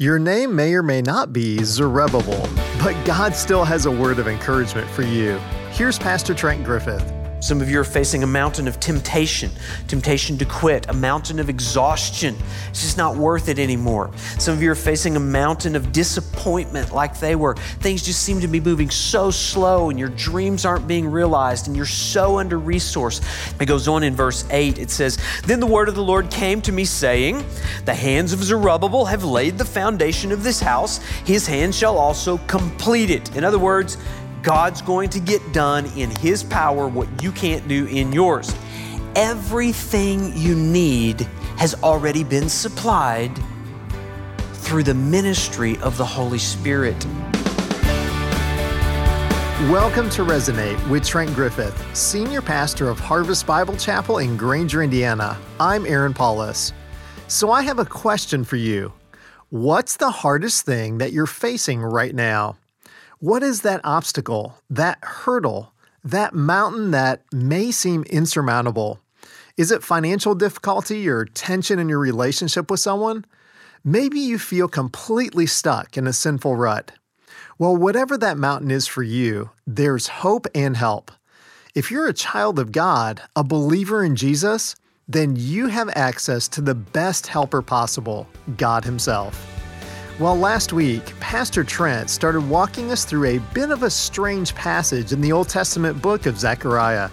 Your name may or may not be Zerubbabel, but God still has a word of encouragement for you. Here's Pastor Trent Griffith. Some of you are facing a mountain of temptation, temptation to quit, a mountain of exhaustion. It's just not worth it anymore. Some of you are facing a mountain of disappointment like they were. Things just seem to be moving so slow and your dreams aren't being realized and you're so under resourced. It goes on in verse 8. It says, Then the word of the Lord came to me, saying, The hands of Zerubbabel have laid the foundation of this house, his hands shall also complete it. In other words, God's going to get done in His power what you can't do in yours. Everything you need has already been supplied through the ministry of the Holy Spirit. Welcome to Resonate with Trent Griffith, Senior Pastor of Harvest Bible Chapel in Granger, Indiana. I'm Aaron Paulus. So I have a question for you. What's the hardest thing that you're facing right now? What is that obstacle, that hurdle, that mountain that may seem insurmountable? Is it financial difficulty or tension in your relationship with someone? Maybe you feel completely stuck in a sinful rut. Well, whatever that mountain is for you, there's hope and help. If you're a child of God, a believer in Jesus, then you have access to the best helper possible, God Himself. Well, last week, Pastor Trent started walking us through a bit of a strange passage in the Old Testament book of Zechariah.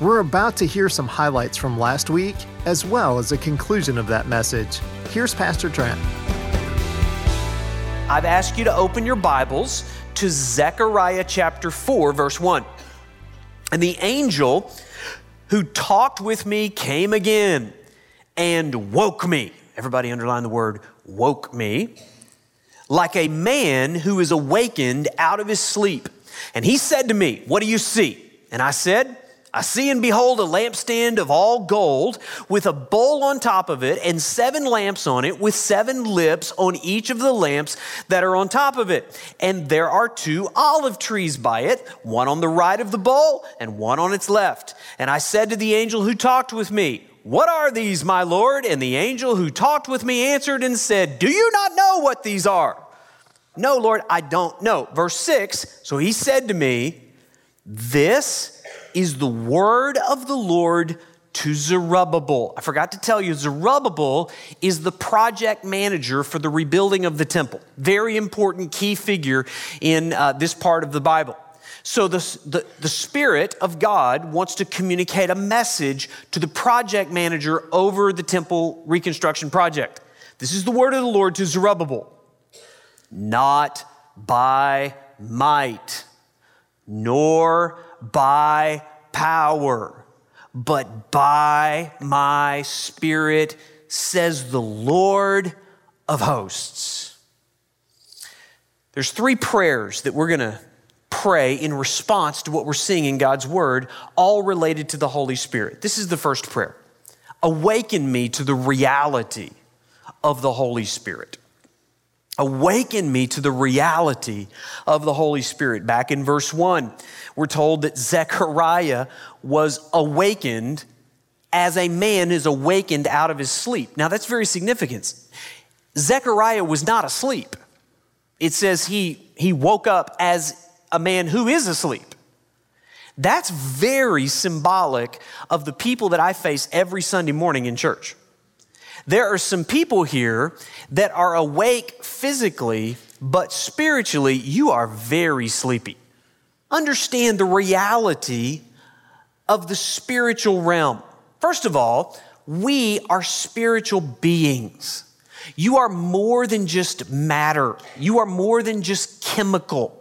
We're about to hear some highlights from last week, as well as a conclusion of that message. Here's Pastor Trent. I've asked you to open your Bibles to Zechariah chapter 4, verse 1. And the angel who talked with me came again and woke me. Everybody underline the word woke me like a man who is awakened out of his sleep. And he said to me, What do you see? And I said, I see and behold a lampstand of all gold with a bowl on top of it and seven lamps on it with seven lips on each of the lamps that are on top of it. And there are two olive trees by it, one on the right of the bowl and one on its left. And I said to the angel who talked with me, what are these, my Lord? And the angel who talked with me answered and said, Do you not know what these are? No, Lord, I don't know. Verse 6 So he said to me, This is the word of the Lord to Zerubbabel. I forgot to tell you, Zerubbabel is the project manager for the rebuilding of the temple. Very important key figure in uh, this part of the Bible. So, the, the, the, Spirit of God wants to communicate a message to the project manager over the temple reconstruction project. This is the word of the Lord to Zerubbabel. Not by might, nor by power, but by my Spirit, says the Lord of hosts. There's three prayers that we're going to pray in response to what we're seeing in God's word, all related to the Holy Spirit. This is the first prayer Awaken me to the reality of the Holy Spirit. Awaken me to the reality of the Holy Spirit. Back in verse 1, we're told that Zechariah was awakened as a man is awakened out of his sleep. Now, that's very significant. Zechariah was not asleep. It says he, he woke up as a man who is asleep. That's very symbolic of the people that I face every Sunday morning in church. There are some people here that are awake physically, but spiritually, you are very sleepy. Understand the reality of the spiritual realm. First of all, we are spiritual beings. You are more than just matter, you are more than just chemical.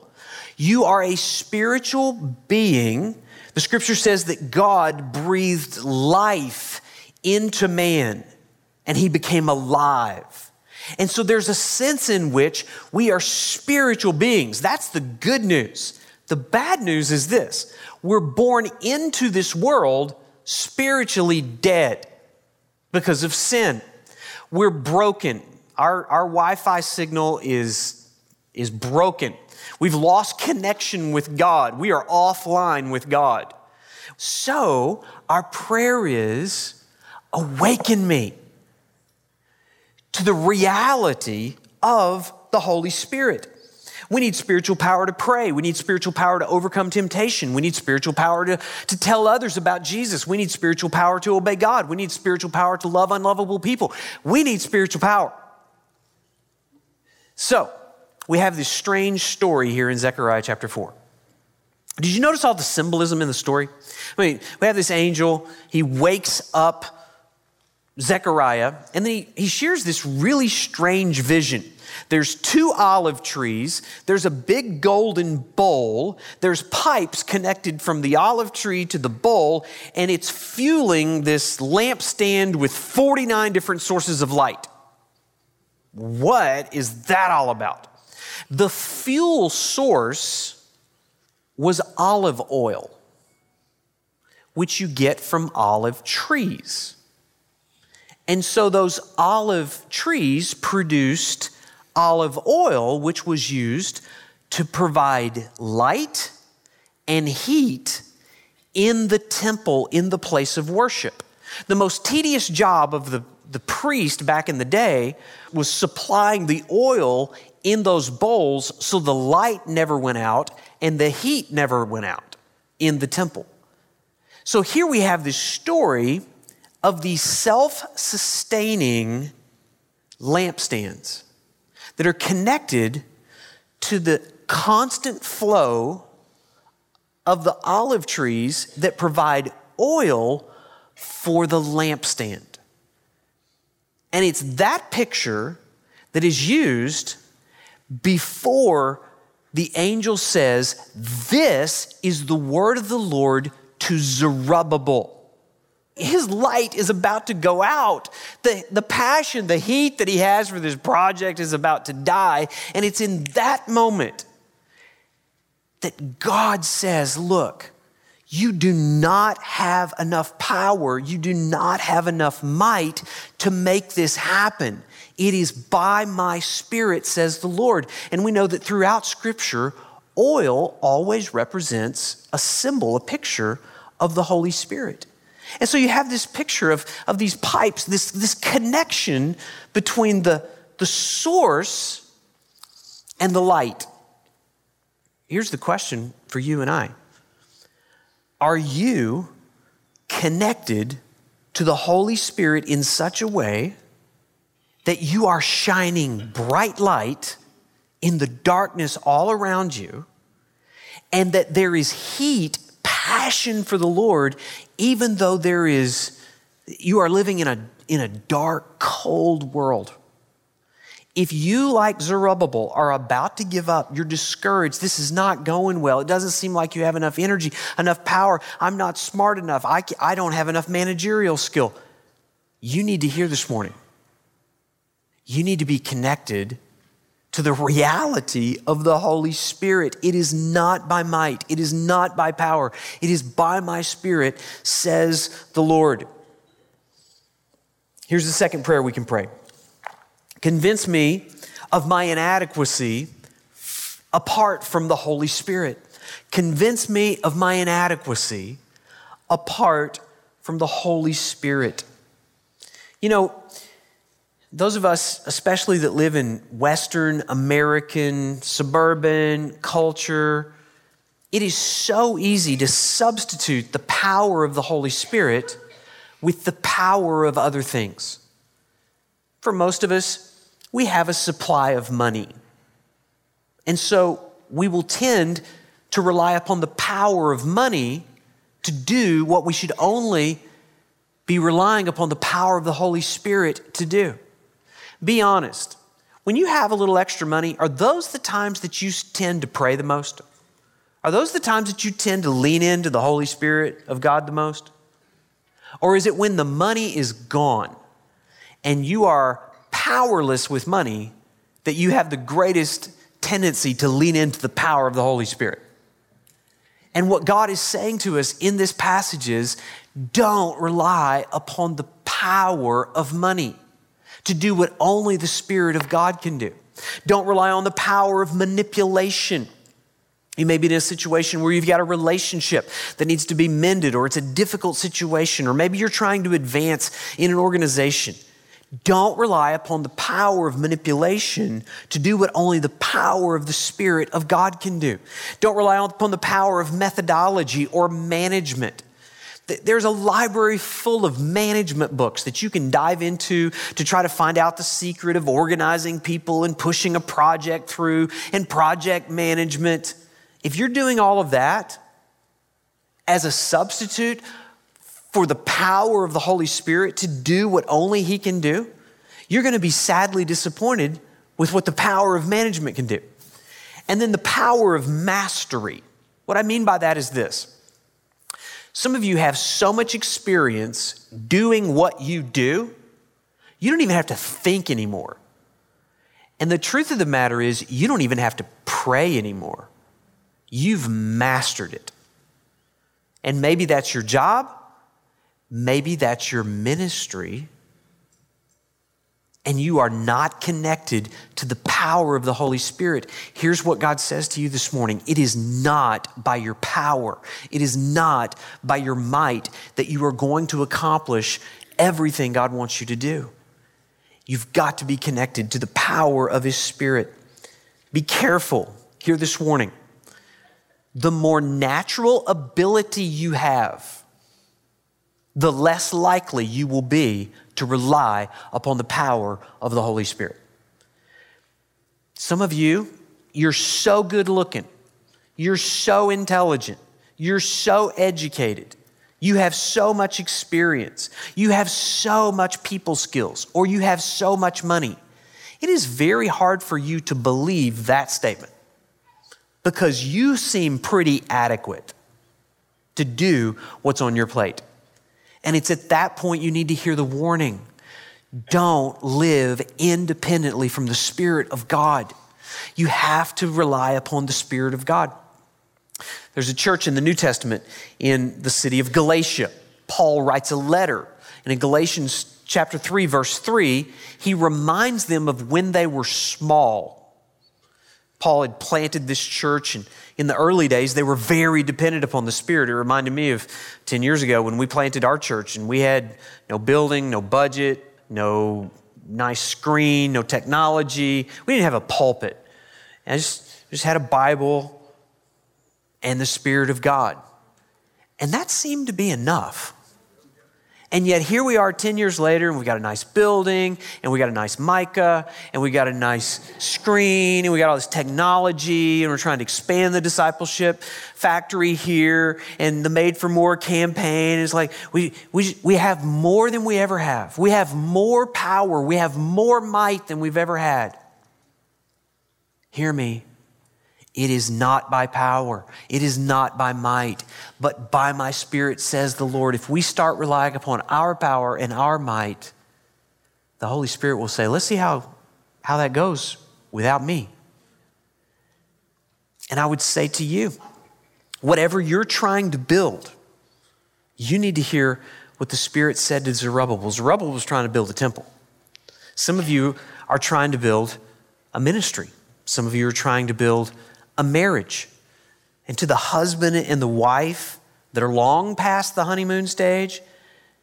You are a spiritual being. The scripture says that God breathed life into man and he became alive. And so there's a sense in which we are spiritual beings. That's the good news. The bad news is this we're born into this world spiritually dead because of sin. We're broken. Our, our Wi Fi signal is, is broken. We've lost connection with God. We are offline with God. So, our prayer is awaken me to the reality of the Holy Spirit. We need spiritual power to pray. We need spiritual power to overcome temptation. We need spiritual power to, to tell others about Jesus. We need spiritual power to obey God. We need spiritual power to love unlovable people. We need spiritual power. So, we have this strange story here in Zechariah chapter 4. Did you notice all the symbolism in the story? I mean, we have this angel, he wakes up Zechariah, and then he, he shares this really strange vision. There's two olive trees, there's a big golden bowl, there's pipes connected from the olive tree to the bowl, and it's fueling this lampstand with 49 different sources of light. What is that all about? The fuel source was olive oil, which you get from olive trees. And so those olive trees produced olive oil, which was used to provide light and heat in the temple, in the place of worship. The most tedious job of the, the priest back in the day was supplying the oil in those bowls so the light never went out and the heat never went out in the temple. So here we have this story of these self sustaining lampstands that are connected to the constant flow of the olive trees that provide oil for the lampstand. And it's that picture that is used before the angel says, This is the word of the Lord to Zerubbabel his light is about to go out. The, the passion, the heat that he has for this project is about to die. And it's in that moment that God says, Look, you do not have enough power, you do not have enough might to make this happen. It is by my spirit, says the Lord. And we know that throughout Scripture, oil always represents a symbol, a picture of the Holy Spirit. And so you have this picture of, of these pipes, this, this connection between the, the source and the light. Here's the question for you and I Are you connected to the Holy Spirit in such a way that you are shining bright light in the darkness all around you, and that there is heat passion for the Lord, even though there is, you are living in a, in a dark, cold world. If you, like Zerubbabel, are about to give up, you're discouraged, this is not going well, it doesn't seem like you have enough energy, enough power, I'm not smart enough, I, I don't have enough managerial skill, you need to hear this morning. You need to be connected to the reality of the Holy Spirit. It is not by might, it is not by power, it is by my Spirit, says the Lord. Here's the second prayer we can pray Convince me of my inadequacy apart from the Holy Spirit. Convince me of my inadequacy apart from the Holy Spirit. You know, those of us, especially that live in Western American suburban culture, it is so easy to substitute the power of the Holy Spirit with the power of other things. For most of us, we have a supply of money. And so we will tend to rely upon the power of money to do what we should only be relying upon the power of the Holy Spirit to do. Be honest. When you have a little extra money, are those the times that you tend to pray the most? Are those the times that you tend to lean into the Holy Spirit of God the most? Or is it when the money is gone and you are powerless with money that you have the greatest tendency to lean into the power of the Holy Spirit? And what God is saying to us in this passage is don't rely upon the power of money to do what only the Spirit of God can do. Don't rely on the power of manipulation. You may be in a situation where you've got a relationship that needs to be mended, or it's a difficult situation, or maybe you're trying to advance in an organization. Don't rely upon the power of manipulation to do what only the power of the Spirit of God can do. Don't rely upon the power of methodology or management. There's a library full of management books that you can dive into to try to find out the secret of organizing people and pushing a project through and project management. If you're doing all of that as a substitute for the power of the Holy Spirit to do what only He can do, you're going to be sadly disappointed with what the power of management can do. And then the power of mastery. What I mean by that is this some of you have so much experience doing what you do, you don't even have to think anymore. And the truth of the matter is, you don't even have to pray anymore. You've mastered it. And maybe that's your job, maybe that's your ministry, and you are not connected to the power of the Holy Spirit. Here's what God says to you this morning it is not by your power, it is not by your might that you are going to accomplish everything God wants you to do. You've got to be connected to the power of His Spirit. Be careful. Hear this warning. The more natural ability you have, the less likely you will be to rely upon the power of the Holy Spirit. Some of you, you're so good looking, you're so intelligent, you're so educated, you have so much experience, you have so much people skills, or you have so much money. It is very hard for you to believe that statement because you seem pretty adequate to do what's on your plate. And it's at that point you need to hear the warning. Don't live independently from the Spirit of God. You have to rely upon the Spirit of God. There's a church in the New Testament in the city of Galatia. Paul writes a letter. And in Galatians chapter 3, verse 3, he reminds them of when they were small. Paul had planted this church, and in the early days, they were very dependent upon the Spirit. It reminded me of 10 years ago when we planted our church, and we had no building, no budget, no nice screen, no technology. We didn't have a pulpit. I just, just had a Bible and the Spirit of God. And that seemed to be enough. And yet here we are 10 years later, and we got a nice building, and we got a nice mica, and we got a nice screen, and we got all this technology, and we're trying to expand the discipleship factory here, and the Made for More campaign is like, we, we, we have more than we ever have. We have more power, we have more might than we've ever had. Hear me. It is not by power, it is not by might, but by my spirit, says the Lord. If we start relying upon our power and our might, the Holy Spirit will say, Let's see how, how that goes without me. And I would say to you, whatever you're trying to build, you need to hear what the Spirit said to Zerubbabel. Zerubbabel was trying to build a temple. Some of you are trying to build a ministry. Some of you are trying to build a marriage. And to the husband and the wife that are long past the honeymoon stage,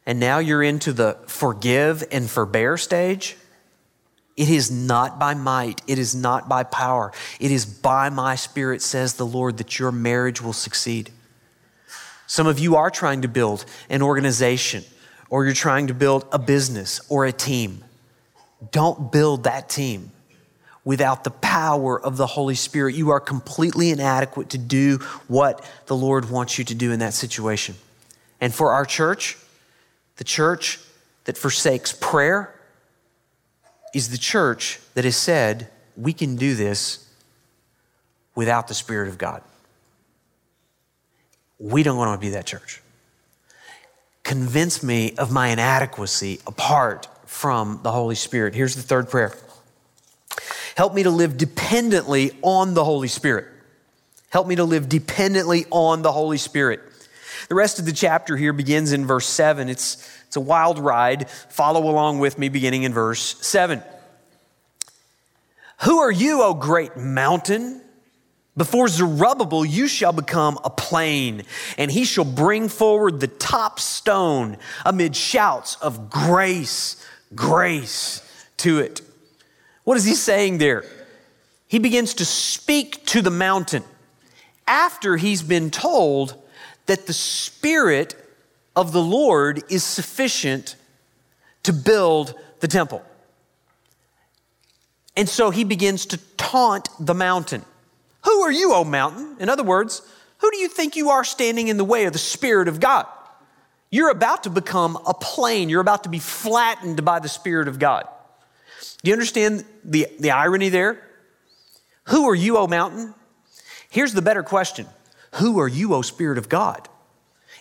and now you're into the forgive and forbear stage, it is not by might, it is not by power, it is by my spirit, says the Lord, that your marriage will succeed. Some of you are trying to build an organization, or you're trying to build a business or a team. Don't build that team without the power of the Holy Spirit. You are completely inadequate to do what the Lord wants you to do in that situation. And for our church, the church that forsakes prayer is the church that has said, we can do this without the Spirit of God. We don't want to be that church. Convince me of my inadequacy apart from the Holy Spirit. Here's the third prayer Help me to live dependently on the Holy Spirit. Help me to live dependently on the Holy Spirit. The rest of the chapter here begins in verse 7. It's, it's a wild ride. Follow along with me beginning in verse 7. Who are you, O great mountain? Before Zerubbabel, you shall become a plain, and he shall bring forward the top stone amid shouts of grace grace to it. What is he saying there? He begins to speak to the mountain after he's been told that the Spirit of the Lord is sufficient to build the temple. And so he begins to taunt the mountain. Who are you, O mountain? In other words, who do you think you are standing in the way of the Spirit of God? You're about to become a plain. You're about to be flattened by the Spirit of God. Do you understand the, the irony there? Who are you, O mountain? Here's the better question Who are you, O Spirit of God?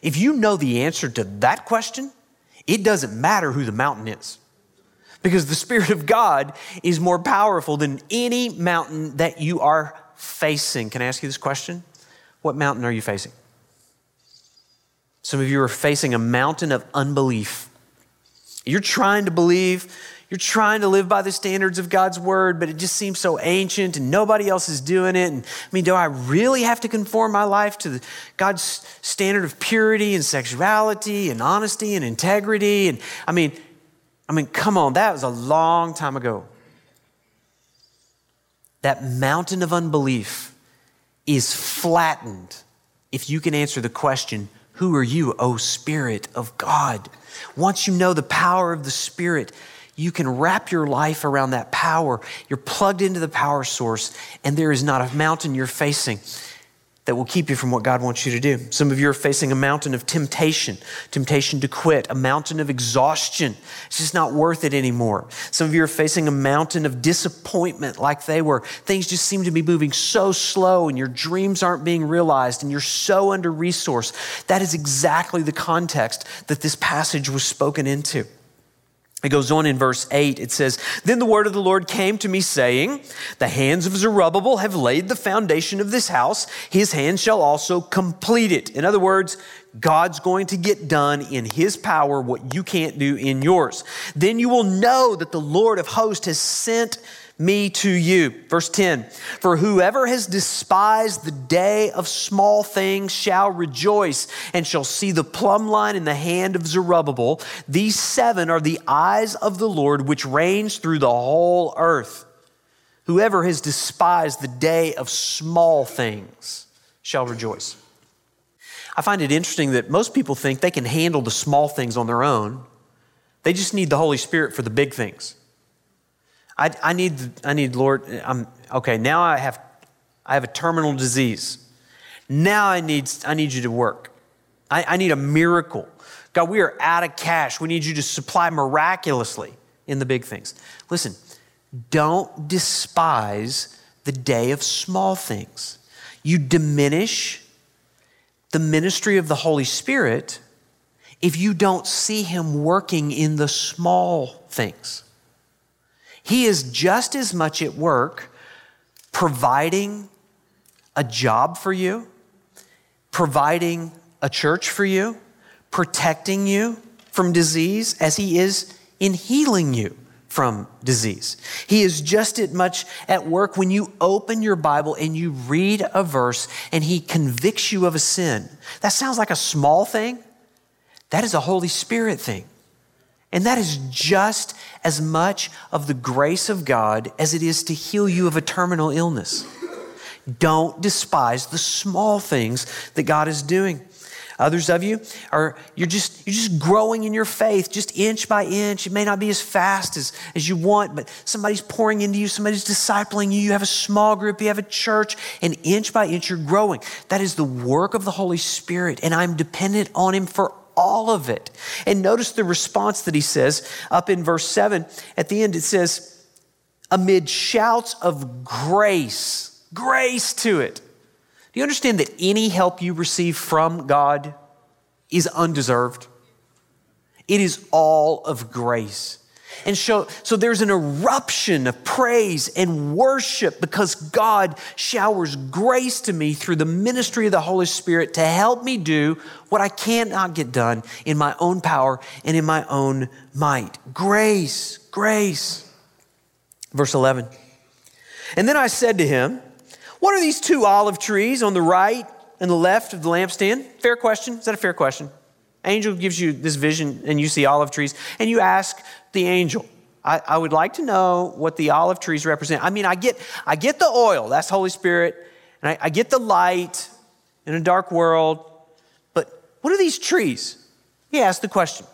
If you know the answer to that question, it doesn't matter who the mountain is. Because the Spirit of God is more powerful than any mountain that you are facing. Can I ask you this question? What mountain are you facing? Some of you are facing a mountain of unbelief. You're trying to believe, you're trying to live by the standards of God's word, but it just seems so ancient and nobody else is doing it. And I mean, do I really have to conform my life to the, God's standard of purity and sexuality and honesty and integrity? And I mean, I mean, come on, that was a long time ago. That mountain of unbelief is flattened if you can answer the question who are you, O Spirit of God? Once you know the power of the Spirit, you can wrap your life around that power. You're plugged into the power source, and there is not a mountain you're facing that will keep you from what God wants you to do. Some of you are facing a mountain of temptation, temptation to quit, a mountain of exhaustion. It's just not worth it anymore. Some of you are facing a mountain of disappointment, like they were. Things just seem to be moving so slow, and your dreams aren't being realized, and you're so under resourced. That is exactly the context that this passage was spoken into. It goes on in verse 8. It says, Then the word of the Lord came to me, saying, The hands of Zerubbabel have laid the foundation of this house. His hands shall also complete it. In other words, God's going to get done in his power what you can't do in yours. Then you will know that the Lord of hosts has sent me to you. Verse 10 For whoever has despised the day of small things shall rejoice and shall see the plumb line in the hand of Zerubbabel. These seven are the eyes of the Lord which reigns through the whole earth. Whoever has despised the day of small things shall rejoice. I find it interesting that most people think they can handle the small things on their own. They just need the Holy Spirit for the big things. I, I, need, I need, Lord, I'm, okay, now I have, I have a terminal disease. Now I need, I need you to work. I, I need a miracle. God, we are out of cash. We need you to supply miraculously in the big things. Listen, don't despise the day of small things. You diminish the ministry of the Holy Spirit if you don't see Him working in the small things. He is just as much at work providing a job for you, providing a church for you, protecting you from disease as he is in healing you from disease. He is just as much at work when you open your Bible and you read a verse and he convicts you of a sin. That sounds like a small thing. That is a Holy Spirit thing. And that is just as much of the grace of God as it is to heal you of a terminal illness. Don't despise the small things that God is doing. Others of you are you're just you're just growing in your faith, just inch by inch. It may not be as fast as, as you want, but somebody's pouring into you, somebody's discipling you. You have a small group, you have a church, and inch by inch you're growing. That is the work of the Holy Spirit, and I'm dependent on Him for all of it. And notice the response that he says up in verse 7. At the end, it says, amid shouts of grace, grace to it. Do you understand that any help you receive from God is undeserved? It is all of grace. And so, so there's an eruption of praise and worship because God showers grace to me through the ministry of the Holy Spirit to help me do what I cannot get done in my own power and in my own might. Grace, grace. Verse 11. And then I said to him, What are these two olive trees on the right and the left of the lampstand? Fair question. Is that a fair question? Angel gives you this vision and you see olive trees, and you ask the angel, I, I would like to know what the olive trees represent. I mean, I get, I get the oil, that's Holy Spirit, and I, I get the light in a dark world, but what are these trees? He asked the question.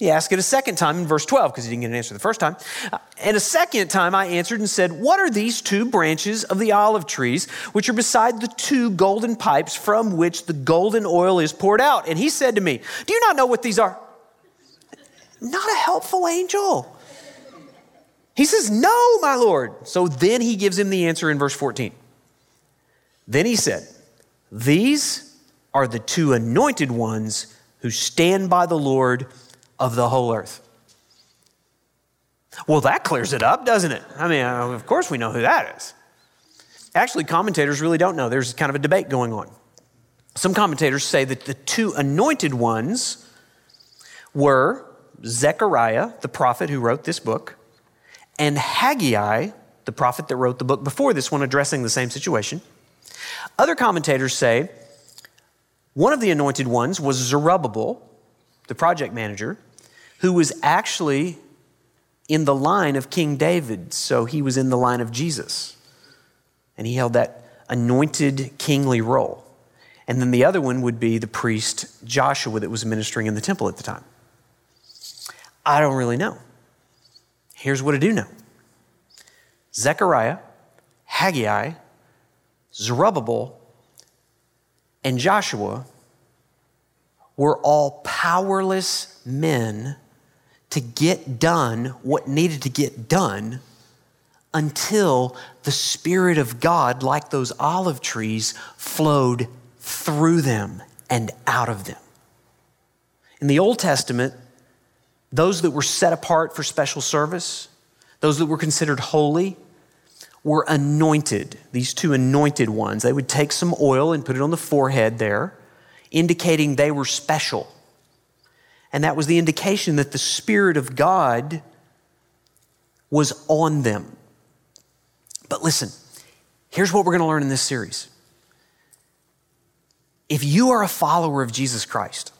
He asked it a second time in verse 12 because he didn't get an answer the first time. Uh, and a second time I answered and said, What are these two branches of the olive trees which are beside the two golden pipes from which the golden oil is poured out? And he said to me, Do you not know what these are? Not a helpful angel. He says, No, my Lord. So then he gives him the answer in verse 14. Then he said, These are the two anointed ones who stand by the Lord of the whole earth. Well, that clears it up, doesn't it? I mean, uh, of course we know who that is. Actually, commentators really don't know. There's kind of a debate going on. Some commentators say that the two anointed ones were Zechariah, the prophet who wrote this book, and Haggai, the prophet that wrote the book before this one, addressing the same situation. Other commentators say one of the anointed ones was Zerubbabel, the project manager, who was actually in the line of King David. So he was in the line of Jesus. And he held that anointed kingly role. And then the other one would be the priest Joshua that was ministering in the temple at the time. I don't really know. Here's what I do know Zechariah, Haggai, Zerubbabel, and Joshua were all powerless men to get done what needed to get done until the Spirit of God, like those olive trees, flowed through them and out of them. In the Old Testament, those that were set apart for special service, those that were considered holy, were anointed. These two anointed ones, they would take some oil and put it on the forehead there, indicating they were special. And that was the indication that the Spirit of God was on them. But listen, here's what we're going to learn in this series. If you are a follower of Jesus Christ,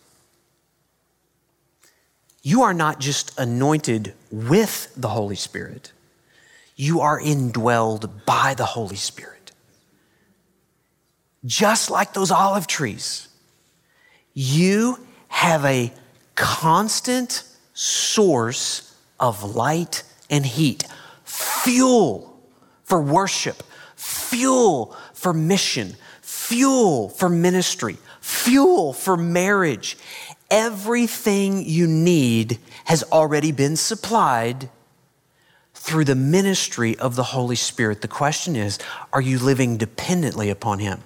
you are not just anointed with the Holy Spirit, you are indwelled by the Holy Spirit. Just like those olive trees, you have a constant source of light and heat, fuel for worship, fuel for mission, fuel for ministry, fuel for marriage. Everything you need has already been supplied through the ministry of the Holy Spirit. The question is are you living dependently upon Him?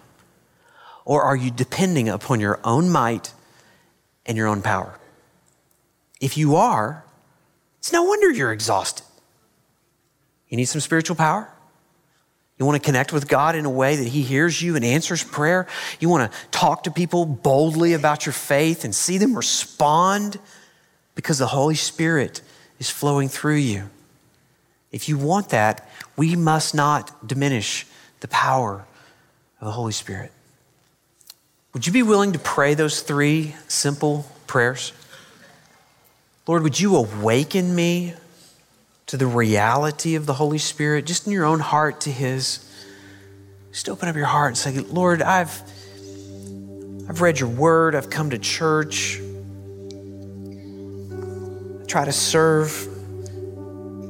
Or are you depending upon your own might and your own power? If you are, it's no wonder you're exhausted. You need some spiritual power? You want to connect with God in a way that He hears you and answers prayer? You want to talk to people boldly about your faith and see them respond because the Holy Spirit is flowing through you. If you want that, we must not diminish the power of the Holy Spirit. Would you be willing to pray those three simple prayers? Lord, would you awaken me to the reality of the Holy Spirit, just in your own heart to His? Just open up your heart and say, Lord, I've, I've read your word, I've come to church, I try to serve,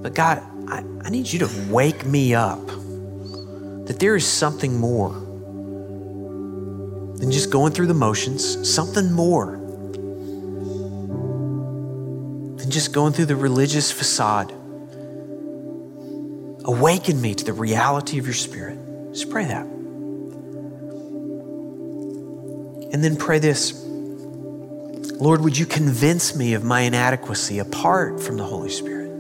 but God, I, I need you to wake me up that there is something more than just going through the motions, something more just going through the religious facade. Awaken me to the reality of your spirit. Just pray that. And then pray this Lord, would you convince me of my inadequacy apart from the Holy Spirit?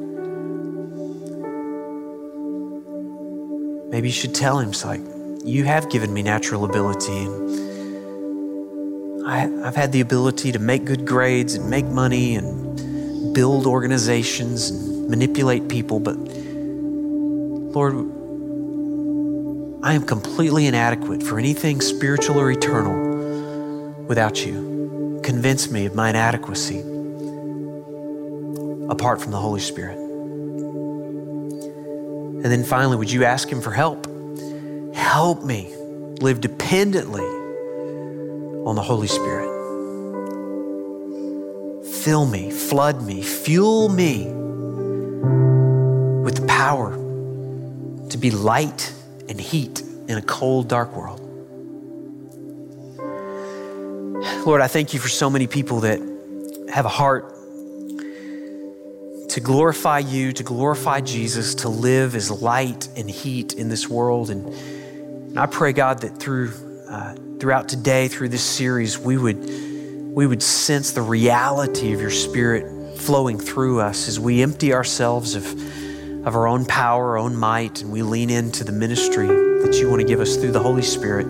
Maybe you should tell him, it's like, you have given me natural ability. And I, I've had the ability to make good grades and make money and build organizations and manipulate people, but Lord, I am completely inadequate for anything spiritual or eternal without you. convince me of my inadequacy apart from the Holy Spirit. And then finally, would you ask Him for help? Help me live dependently on the Holy Spirit. Fill me, flood me, fuel me with the power to be light and heat in a cold, dark world. Lord, I thank you for so many people that have a heart to glorify you, to glorify Jesus, to live as light and heat in this world. And, and I pray, God, that through uh, throughout today, through this series, we would we would sense the reality of your Spirit flowing through us as we empty ourselves of of our own power, our own might, and we lean into the ministry that you want to give us through the Holy Spirit.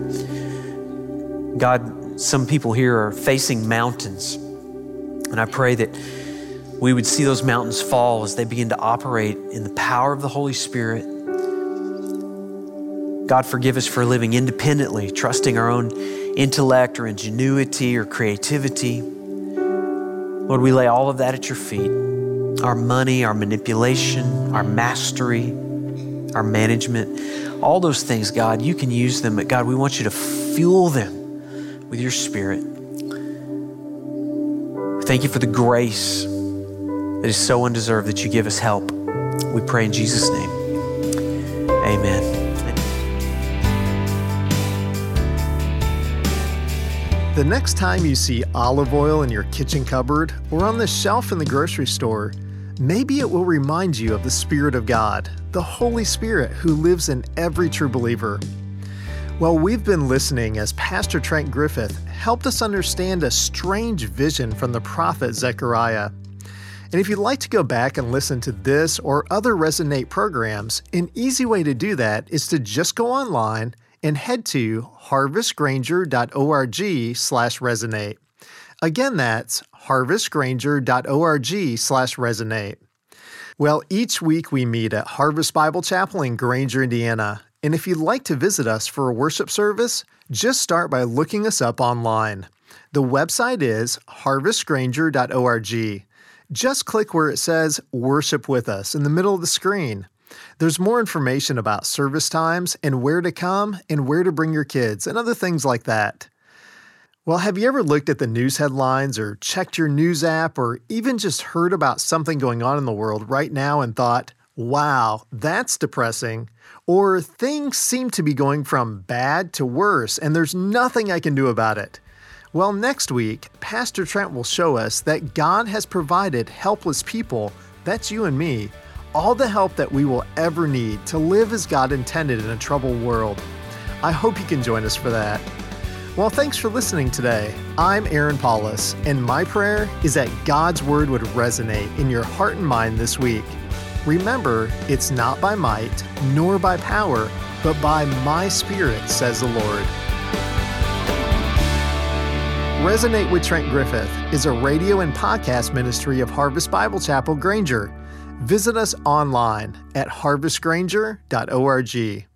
God, some people here are facing mountains, and I pray that we would see those mountains fall as they begin to operate in the power of the Holy Spirit. God, forgive us for living independently, trusting our own intellect or ingenuity or creativity. Lord, we lay all of that at your feet our money, our manipulation, our mastery, our management, all those things, God, you can use them, but God, we want you to fuel them with your spirit. Thank you for the grace that is so undeserved that you give us help. We pray in Jesus' name. Amen. The next time you see olive oil in your kitchen cupboard or on the shelf in the grocery store, maybe it will remind you of the Spirit of God, the Holy Spirit who lives in every true believer. Well, we've been listening as Pastor Trent Griffith helped us understand a strange vision from the prophet Zechariah. And if you'd like to go back and listen to this or other Resonate programs, an easy way to do that is to just go online and head to harvestgranger.org slash resonate. Again, that's harvestgranger.org slash resonate. Well, each week we meet at Harvest Bible Chapel in Granger, Indiana. And if you'd like to visit us for a worship service, just start by looking us up online. The website is harvestgranger.org. Just click where it says Worship with Us in the middle of the screen. There's more information about service times and where to come and where to bring your kids and other things like that. Well, have you ever looked at the news headlines or checked your news app or even just heard about something going on in the world right now and thought, wow, that's depressing? Or things seem to be going from bad to worse and there's nothing I can do about it? Well, next week, Pastor Trent will show us that God has provided helpless people, that's you and me, all the help that we will ever need to live as God intended in a troubled world. I hope you can join us for that. Well, thanks for listening today. I'm Aaron Paulus, and my prayer is that God's Word would resonate in your heart and mind this week. Remember, it's not by might nor by power, but by my Spirit, says the Lord. Resonate with Trent Griffith is a radio and podcast ministry of Harvest Bible Chapel Granger. Visit us online at harvestgranger.org.